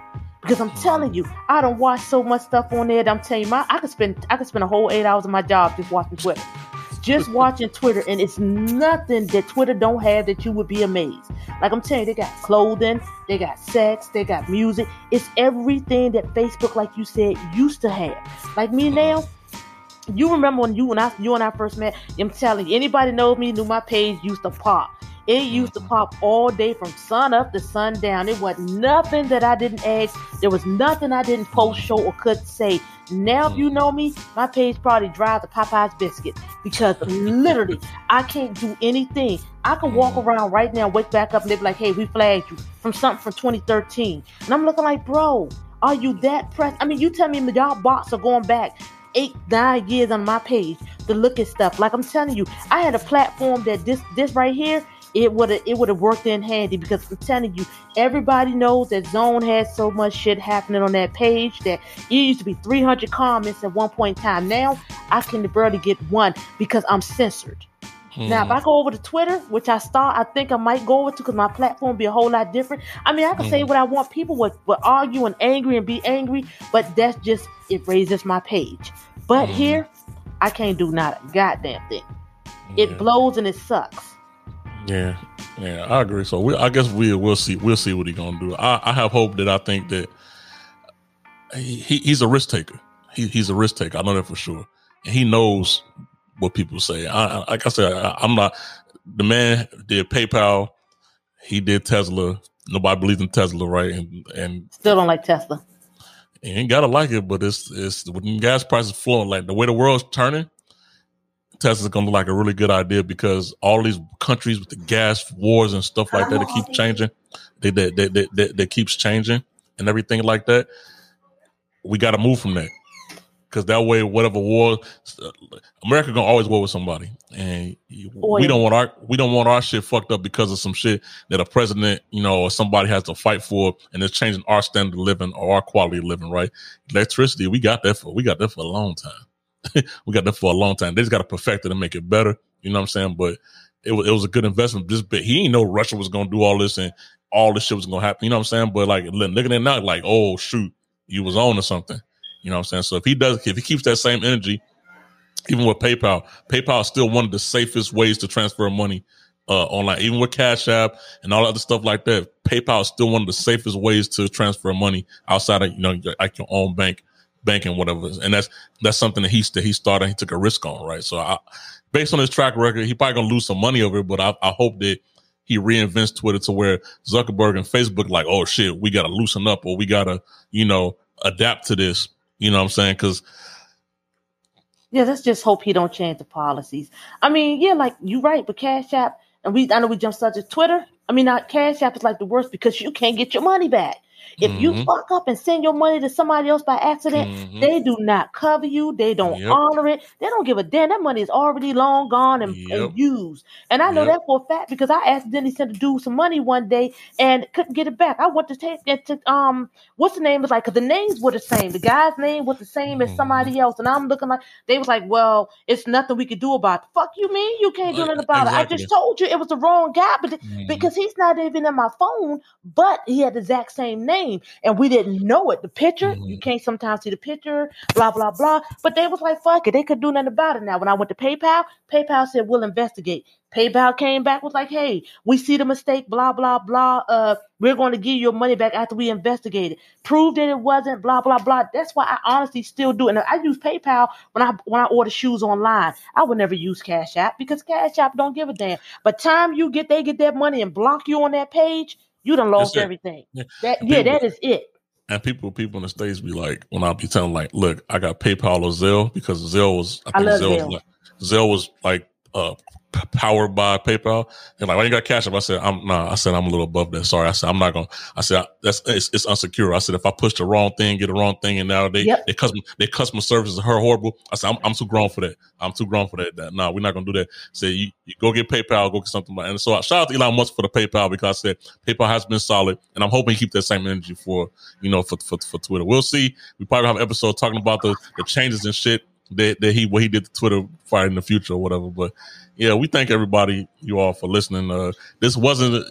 Because I'm telling you, I don't watch so much stuff on there. That I'm telling you, my I could spend I could spend a whole eight hours of my job just watching Twitter, just watching Twitter, and it's nothing that Twitter don't have that you would be amazed. Like I'm telling you, they got clothing, they got sex, they got music. It's everything that Facebook, like you said, used to have. Like me now, you remember when you and I you and I first met? I'm telling you, anybody knows me knew my page used to pop. It mm-hmm. used to pop all day from sun up to sundown. It was nothing that I didn't ask. There was nothing I didn't post, show, or could say. Now, if you mm-hmm. know me, my page probably drives a Popeye's biscuit because literally I can't do anything. I can walk mm-hmm. around right now, wake back up, and they be like, "Hey, we flagged you from something from 2013," and I'm looking like, "Bro, are you that pressed?" I mean, you tell me y'all bots are going back eight, nine years on my page to look at stuff. Like I'm telling you, I had a platform that this this right here, it would have it would have worked in handy because I'm telling you, everybody knows that Zone has so much shit happening on that page that it used to be 300 comments at one point in time. Now I can barely get one because I'm censored. Now, if I mm. go over to Twitter, which I start, I think I might go over to because my platform be a whole lot different. I mean, I can say mm. what I want. People would, would argue and angry and be angry, but that's just it raises my page. But mm. here, I can't do not a goddamn thing. It blows and it sucks. Yeah, yeah, I agree. So we, I guess we we'll see we'll see what he's gonna do. I, I have hope that I think that he, he- he's a risk taker. He, he's a risk taker. I know that for sure, and he knows what people say. I, I like I said, I, I'm not the man did PayPal. He did Tesla. Nobody believes in Tesla, right? And and Still don't like Tesla. you ain't gotta like it, but it's it's when gas prices flowing like the way the world's turning. Tesla's gonna look like a really good idea because all these countries with the gas wars and stuff like that, it keeps changing. They that that that that that keeps changing and everything like that. We got to move from that because that way, whatever war, America gonna always war with somebody, and we don't want our we don't want our shit fucked up because of some shit that a president, you know, or somebody has to fight for, and it's changing our standard of living or our quality of living. Right? Electricity, we got that for we got that for a long time. we got that for a long time. They just got to perfect it and make it better. You know what I'm saying? But it was it was a good investment. Just but he didn't know Russia was gonna do all this and all this shit was gonna happen. You know what I'm saying? But like looking at it now, like oh shoot, you was on to something. You know what I'm saying? So if he does, if he keeps that same energy, even with PayPal, PayPal is still one of the safest ways to transfer money uh, online. Even with Cash App and all other stuff like that, PayPal is still one of the safest ways to transfer money outside of you know like your own bank, banking whatever. And that's that's something that he that he started. He took a risk on, right? So I, based on his track record, he probably gonna lose some money over it. But I, I hope that he reinvents Twitter to where Zuckerberg and Facebook like, oh shit, we gotta loosen up or we gotta you know adapt to this. You know what I'm saying? Because Yeah, let's just hope he don't change the policies. I mean, yeah, like you're right, but Cash App, and we I know we jumped such as Twitter. I mean, not Cash App is like the worst because you can't get your money back. If you Mhm. fuck up and send your money to somebody else by accident, Mhm. they do not cover you. They don't Yep. honor it. They don't give a damn. That money is already long gone and, Yep. and used. And I know Yep. that for a fact because I accidentally sent a dude some money one day and couldn't get it back. I went to take it to um what's the name was like because the names were the same. The guy's name was the same as somebody else, and I'm looking like they was like, well, it's nothing we could do about it. Fuck you, mean you can't do nothing about it. I just told you it was the wrong guy, but Mhm. because he's not even in my phone, but he had the exact same name, and we didn't know it. The picture, you Mhm. can't sometimes see the picture, blah blah blah. But they was like, "Fuck it," they could do nothing about it. Now, when I went to PayPal, PayPal said we'll investigate. PayPal came back was like, "Hey, we see the mistake, blah blah blah. Uh, we're going to give you your money back after we investigate it. Prove that it wasn't, blah blah blah." That's why I honestly still do it. And I use PayPal when I when I order shoes online. I would never use Cash App because Cash App don't give a damn. But time you get they get that money and block you on that page, you done lost everything. Yeah. That yeah, people- that is it. And people, people in the states be like, when I be telling like, look, I got PayPal or Zelle because Zelle was, I I think Zelle, Zelle. was like, Zelle was like, uh, powered by PayPal. And like, why you got Cash App? I said, I'm nah, I said, I'm a little above that. Sorry. I said, I'm not going to, I said, that's, it's, it's unsecure. I said, if I push the wrong thing, get the wrong thing. And now they, Yep. they customer, they customer service is her horrible. I said, I'm, I'm too grown for that. I'm too grown for that. that nah, we're not to do that. Say you, you go get PayPal, go get something. Like, and so I shout out to Elon Musk for the PayPal because I said PayPal has been solid and I'm hoping he keep that same energy for, you know, for, for, for Twitter. We'll see. We probably have an episode talking about the, the changes and shit that, that he, what he did to Twitter fire in the future or whatever. But yeah, we thank everybody, you all for listening. Uh, this wasn't,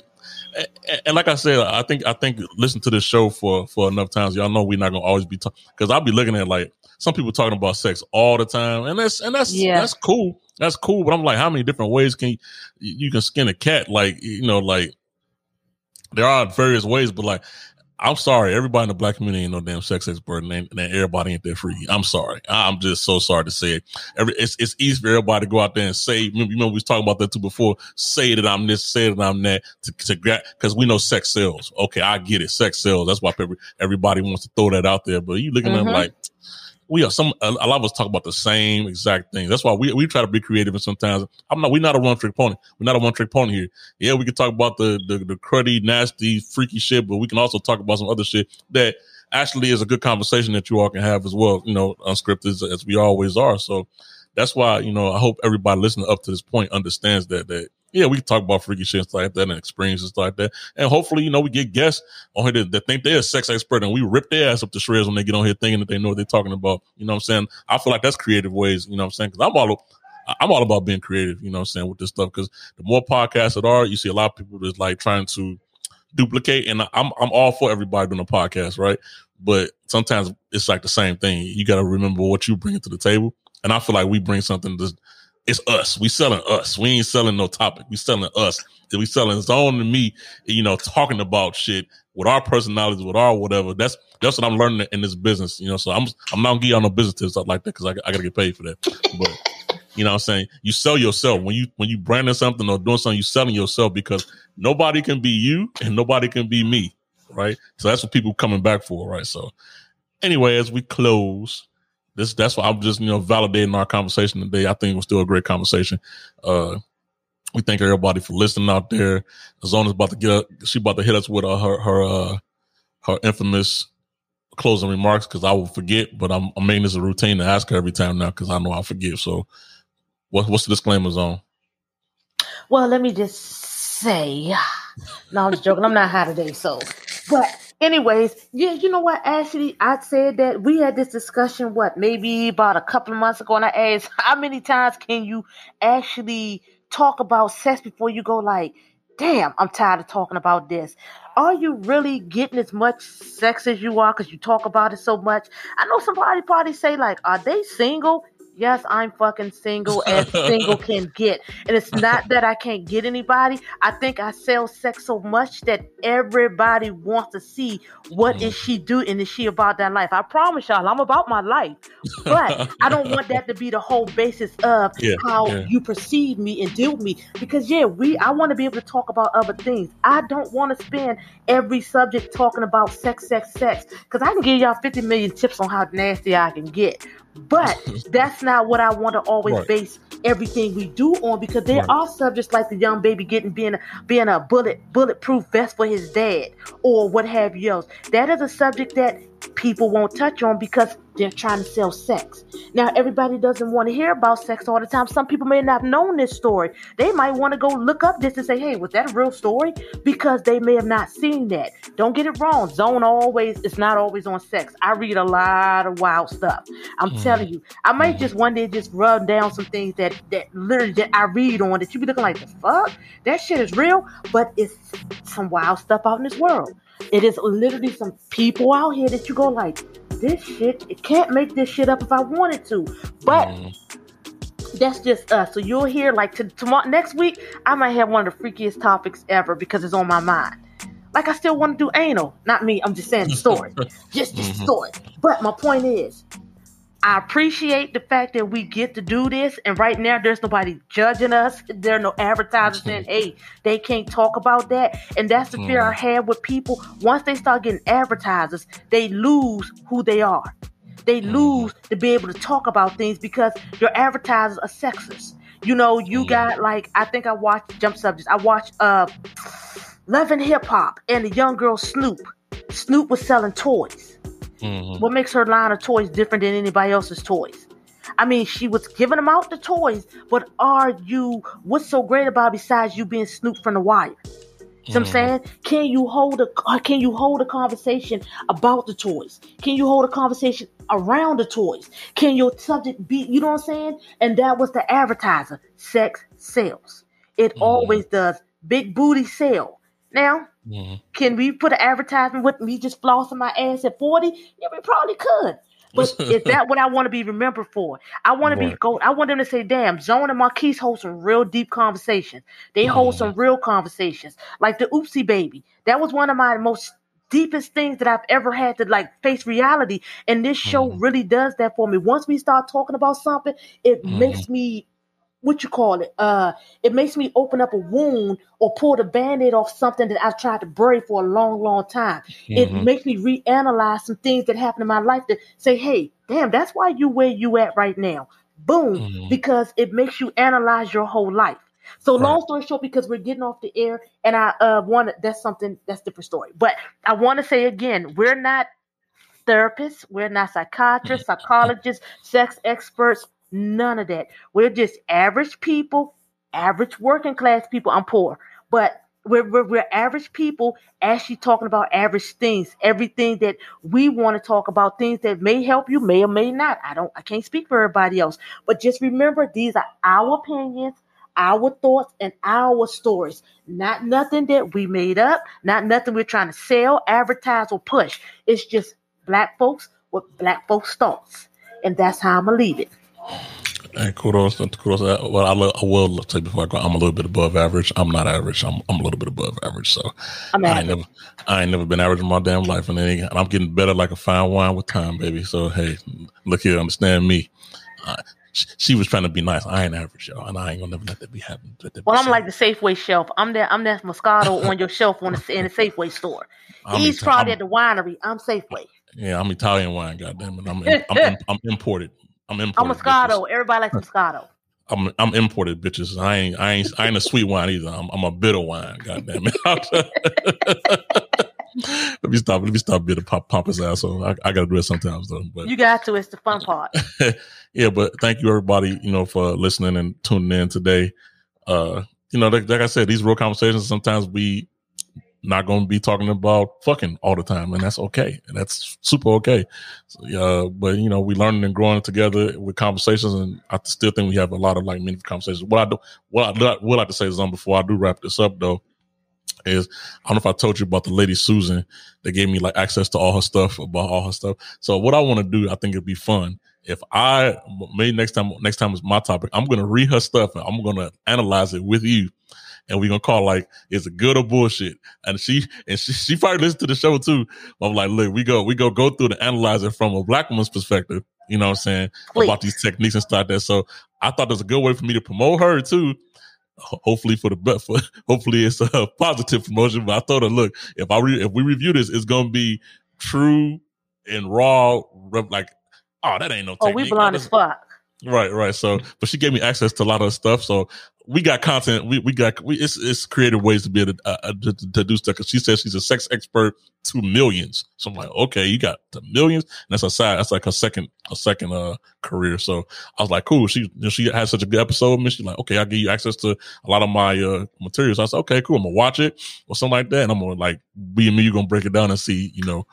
and, like I said, I think, I think listen to this show for, for enough times. Y'all know we're not to always be talking because I'll be looking at like some people talking about sex all the time and that's, and that's, Yeah. that's cool. That's cool. But I'm like, how many different ways can you, you can skin a cat? Like, you know, like there are various ways, but like, I'm sorry, everybody in the black community ain't no damn sex expert, and, and everybody ain't that free. I'm sorry. I'm just so sorry to say it. Every, it's it's easy for everybody to go out there and say. Remember, remember we was talking about that too before. Say that I'm this, say that I'm that, to to get because we know sex sells. Okay, I get it. Sex sells. That's why everybody wants to throw that out there. But you looking at Mhm. them like we are some a, lot of us talk about the same exact thing. That's why we, we try to be creative and sometimes I'm not we're not a one trick pony. We're not a one trick pony here. Yeah, we can talk about the, the the cruddy, nasty, freaky shit, but we can also talk about some other shit that actually is a good conversation that you all can have as well, you know, unscripted as, as we always are. So that's why, you know, I hope everybody listening up to this point understands that that yeah, we can talk about freaky shit like that and experiences like that. And hopefully, you know, we get guests on here that, that think they're a sex expert and we rip their ass up to shreds when they get on here thinking that they know what they're talking about. You know what I'm saying? I feel like that's creative ways, you know what I'm saying? Cause I'm all, I'm all about being creative, you know what I'm saying, with this stuff. Cause the more podcasts that are, you see a lot of people that's like trying to duplicate and I'm, I'm all for everybody doing a podcast, right? But sometimes it's like the same thing. You got to remember what you bring to the table. And I feel like we bring something that's, it's us. We selling us. We ain't selling no topic. We selling us. We selling Zone and me, you know, talking about shit with our personalities, with our whatever. That's that's what I'm learning in this business, you know. So I'm I'm not gonna give y'all no business tips stuff like that because I, I gotta get paid for that. But you know what I'm saying? You sell yourself when you when you branding something or doing something, you selling yourself because nobody can be you and nobody can be me, right? So that's what people coming back for, right? So anyway, as we close, this that's why I'm just you know validating our conversation today. I think it was still a great conversation. Uh, we thank everybody for listening out there. Zona's about to get up. She about to hit us with uh, her her uh, her infamous closing remarks because I will forget. But I'm, I'm making this a routine to ask her every time now because I know I'll forget. So, what, what's the disclaimer, Zone? Well, let me just say, no, I'm just joking. I'm not high today, so. But anyways, yeah, you know what? Actually, I said that we had this discussion. What maybe about a couple of months ago, and I asked, how many times can you actually talk about sex before you go like, damn, I'm tired of talking about this. Are you really getting as much sex as you are because you talk about it so much? I know somebody probably say like, are they single? Yes, I'm fucking single as single can get. And it's not that I can't get anybody. I think I sell sex so much that everybody wants to see what mm. is she doing and is she about that life. I promise y'all, I'm about my life. But I don't want that to be the whole basis of Yeah, how yeah. you perceive me and deal with me. Because yeah, we I want to be able to talk about other things. I don't want to spend every subject talking about sex, sex, sex. Because I can give y'all 50 million tips on how nasty I can get. But that's not what I want to always Right. base everything we do on because there Right. are subjects like the young baby getting being being a bullet bulletproof vest for his dad or what have you else. That is a subject that people won't touch on because they're trying to sell sex. Now everybody doesn't want to hear about sex all the time. Some people may not have known this story. They might want to go look up this and say, "Hey, was that a real story?" Because they may have not seen that. Don't get it wrong. Zone always it's not always on sex. I read a lot of wild stuff. I'm Mhm. telling you. I might just one day just run down some things that that literally that I read on that you be looking like the fuck that shit is real, but it's some wild stuff out in this world. It is literally some people out here that you go like this shit. It can't make this shit up if I wanted to, but Mhm. that's just us. So you'll hear like to, tomorrow next week, I might have one of the freakiest topics ever because it's on my mind. Like I still want to do anal. Not me. I'm just saying the story. just the Mhm. story. But my point is, I appreciate the fact that we get to do this, and right now there's nobody judging us. There are no advertisers saying, "Hey, they can't talk about that." And that's the fear I have with people. Once they start getting advertisers, they lose who they are. They Mhm. lose to be able to talk about things because your advertisers are sexist. You know, you Mhm. got like I think I watched jump subjects. I watched uh Love and Hip Hop and the young girl Snoop. Snoop was selling toys. Mhm. What makes her line of toys different than anybody else's toys? I mean, she was giving them out the toys, but are you? What's so great about besides you being Snoop from the Wire? You know what I'm Mhm. saying? Can you hold a uh, Can you hold a conversation about the toys? Can you hold a conversation around the toys? Can your subject be? You know what I'm saying? And that was the advertiser. Sex sells. It Mhm. always does. Big booty sell. Now, Mhm. can we put an advertisement with me just flossing my ass at 40? Yeah, we probably could. But is that what I want to be remembered for? I want to be go. I want them to say, "Damn, Zone and Marquise hold some real deep conversations. They hold Mhm. some real conversations, like the Oopsie Baby. That was one of my most deepest things that I've ever had to like face reality. And this show Mhm. really does that for me. Once we start talking about something, it Mhm. makes me what you call it uh it makes me open up a wound or pull the band-aid off something that i've tried to bury for a long long time. It Mhm. makes me reanalyze some things that happened in my life to say hey damn that's why you where you at right now. Boom Mhm. because it makes you analyze your whole life. So long story short because we're getting off the air and i uh want that's something that's a different story. But i want to say again we're not therapists we're not psychiatrists psychologists sex experts none of that. We're just average people average working class people. I'm poor but we're, we're, we're average people actually talking about average things. Everything that we want to talk about things that may help you may or may not. I don't i can't speak for everybody else but just remember these are our opinions our thoughts and our stories. Not nothing that we made up not nothing we're trying to sell advertise or push. It's just black folks with black folks thoughts and that's how i'm gonna leave it Hey, kudos, kudos. Uh, Well, I, lo- I will say before I go, I'm a little bit above average. I'm not average. I'm, I'm a little bit above average. So i'm I ain't never, I ain't never been average in my damn life, and, I'm getting better like a fine wine with time, baby. So hey, look here, understand me. Uh, she, she was trying to be nice. I ain't average, y'all, and I ain't gonna never let that be happen. Let that be well i'm like the safeway shelf i'm that i'm that moscato on your shelf on the, in the safeway store I'm he's Ita- probably I'm- at the winery i'm safeway yeah, I'm Italian wine. Goddamn it, I'm, I'm, I'm, imported. I'm imported. i'm moscato bitches. everybody likes moscato I'm I'm imported, bitches. I ain't I ain't I ain't a sweet wine either. I'm, I'm a bitter wine. Goddamn it. let me stop. Let me stop being a pop, pompous asshole. I, I gotta do it sometimes though. But you got to it's the fun part yeah, but thank you everybody, you know, for listening and tuning in today. Uh, you know, like, like I said, these real conversations sometimes we not going to be talking about fucking all the time, and that's okay, and that's super okay. So, but you know, we learning and growing together with conversations, and I still think we have a lot of like meaningful conversations. What I do, what I would like to say is, um, before I do wrap this up though, is I don't know if I told you about the lady Susan that gave me like access to all her stuff about all her stuff. So what I want to do, I think it'd be fun if I maybe next time next time is my topic. I'm gonna read her stuff and I'm gonna analyze it with you, and we're gonna call like is it good or bullshit. And she and she, she probably listens to the show too. I'm like, look, we go we go go through and analyze it from a black woman's perspective. You know what I'm saying Please. about these techniques and stuff like that. So I thought there's a good way for me to promote her too. Hopefully for the best, for hopefully it's a positive promotion. But I thought, her, look, if I re- if we review this, it's gonna be true and raw, like oh, that ain't no. Oh, we blind as fuck. Right, right. So, but she gave me access to a lot of stuff. So we got content. We we got we it's it's creative ways to be able to, uh, uh, to, to do stuff. Cause she says she's a sex expert to millions. So I'm like, okay, you got the millions. And that's a side. That's like her second a second uh career. So I was like, cool. She know, she had such a good episode. And she's like, okay, I'll give you access to a lot of my uh materials. I said, okay, cool. I'm gonna watch it or something like that. And I'm gonna like be and me. You gonna break it down and see, you know.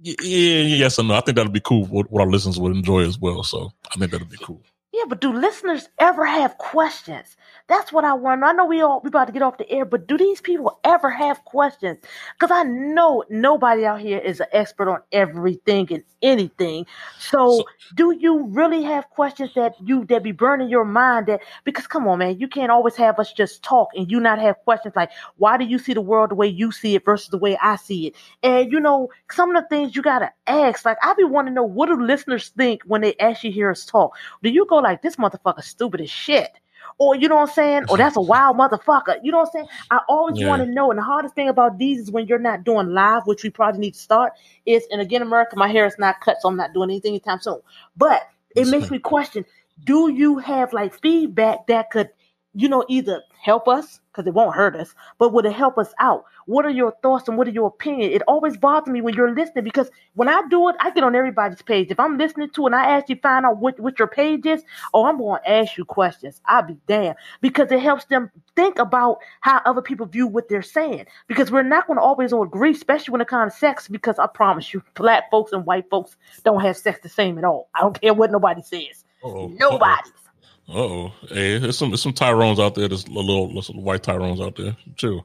Yeah, yes and no. I think that'll be cool. What, what our listeners would enjoy as well. So I think that'll be cool. Yeah, but do listeners ever have questions? That's what I want. I know we all we about to get off the air, but do these people ever have questions? Because I know nobody out here is an expert on everything and anything. So, So- do you really have questions that you that be burning your mind? That because come on, man, you can't always have us just talk and you not have questions like why do you see the world the way you see it versus the way I see it? And you know, some of the things you gotta ask. Like I be wanting to know what do listeners think when they actually hear us talk? Do you go like this motherfucker stupid as shit? Or you know what I'm saying? Or that's a mm-hmm. wild motherfucker. You know what I'm saying? I always Yeah. want to know. And the hardest thing about these is when you're not doing live, which we probably need to start, is and again, America, my hair is not cut, so I'm not doing anything anytime soon. But it makes me question, do you have like feedback that could, you know, either help us, because it won't hurt us, but would it help us out? What are your thoughts and what are your opinion? It always bothers me when you're listening because when I do it, I get on everybody's page. If I'm listening to and I ask you find out what, what your page is, oh, I'm going to ask you questions. I'll be damned because it helps them think about how other people view what they're saying. Because we're not going to always agree, especially when it comes to sex, because I promise you, black folks and white folks don't have sex the same at all. I don't care what nobody says. Uh-oh. Nobody. Uh oh. Hey, there's some there's some Tyrones out there. There's a little, some white Tyrones out there. too.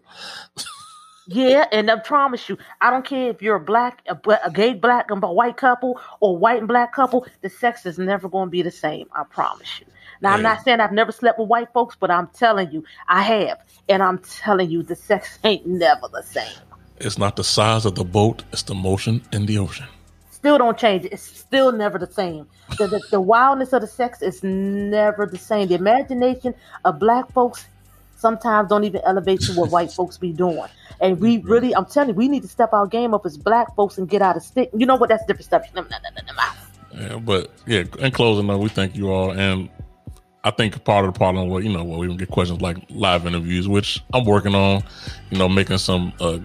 Yeah, and I promise you, I don't care if you're a black, a, a gay black and a white couple, or white and black couple. The sex is never going to be the same. I promise you. Now, I'm not saying I've never slept with white folks, but I'm telling you, I have, and I'm telling you, the sex ain't never the same. It's not the size of the boat; it's the motion in the ocean. Still don't change it. It's still never the same. The, the, the wildness of the sex is never the same. The imagination of black folks sometimes don't even elevate to what white folks be doing. And we really, I'm telling you, we need to step our game up as black folks and get out of stick. You know what? That's different stuff. Yeah, but yeah. In closing, though, we thank you all, and I think part of the problem, well, you know, well, we get questions like live interviews, which I'm working on. You know, making some, uh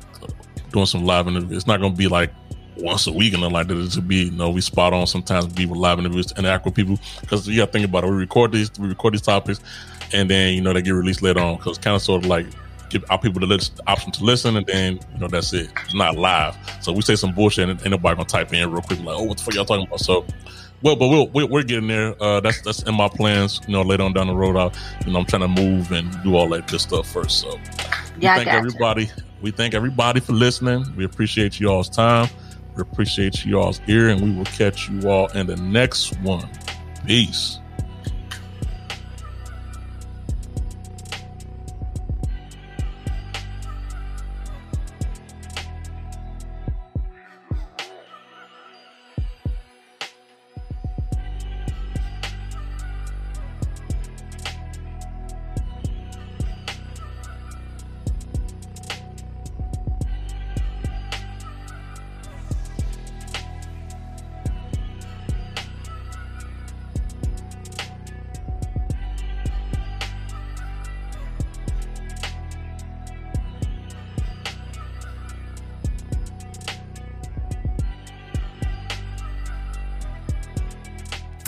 doing some live interviews. It's not going to be like once a week and nothing like that. To be, you know, we spot on sometimes with live interviews to interact with people because you got to think about it. We record these, we record these topics, and then you know they get released later on because kind of sort of like give our people the, lis- the option to listen, and then you know that's it. It's not live, so we say some bullshit, and ain't nobody gonna type in real quick like, oh, what the fuck y'all talking about? So. Well, but we'll, we're, we're getting there. Uh, that's that's in my plans. You know, later on down the road, I, you know, I'm trying to move and do all that good stuff first. So, Yeah, we thank gotcha. everybody. We thank everybody for listening. We appreciate you all's time. We appreciate you all's ear, and we will catch you all in the next one. Peace.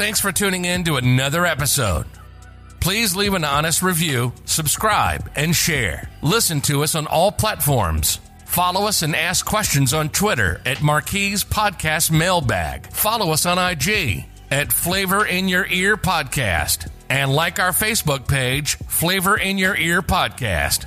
Thanks for tuning in to another episode. Please leave an honest review, subscribe, and share. Listen to us on all platforms. Follow us and ask questions on Twitter at Marquise Podcast Mailbag. Follow us on IG at Flavor in Your Ear Podcast. And like our Facebook page, Flavor in Your Ear Podcast.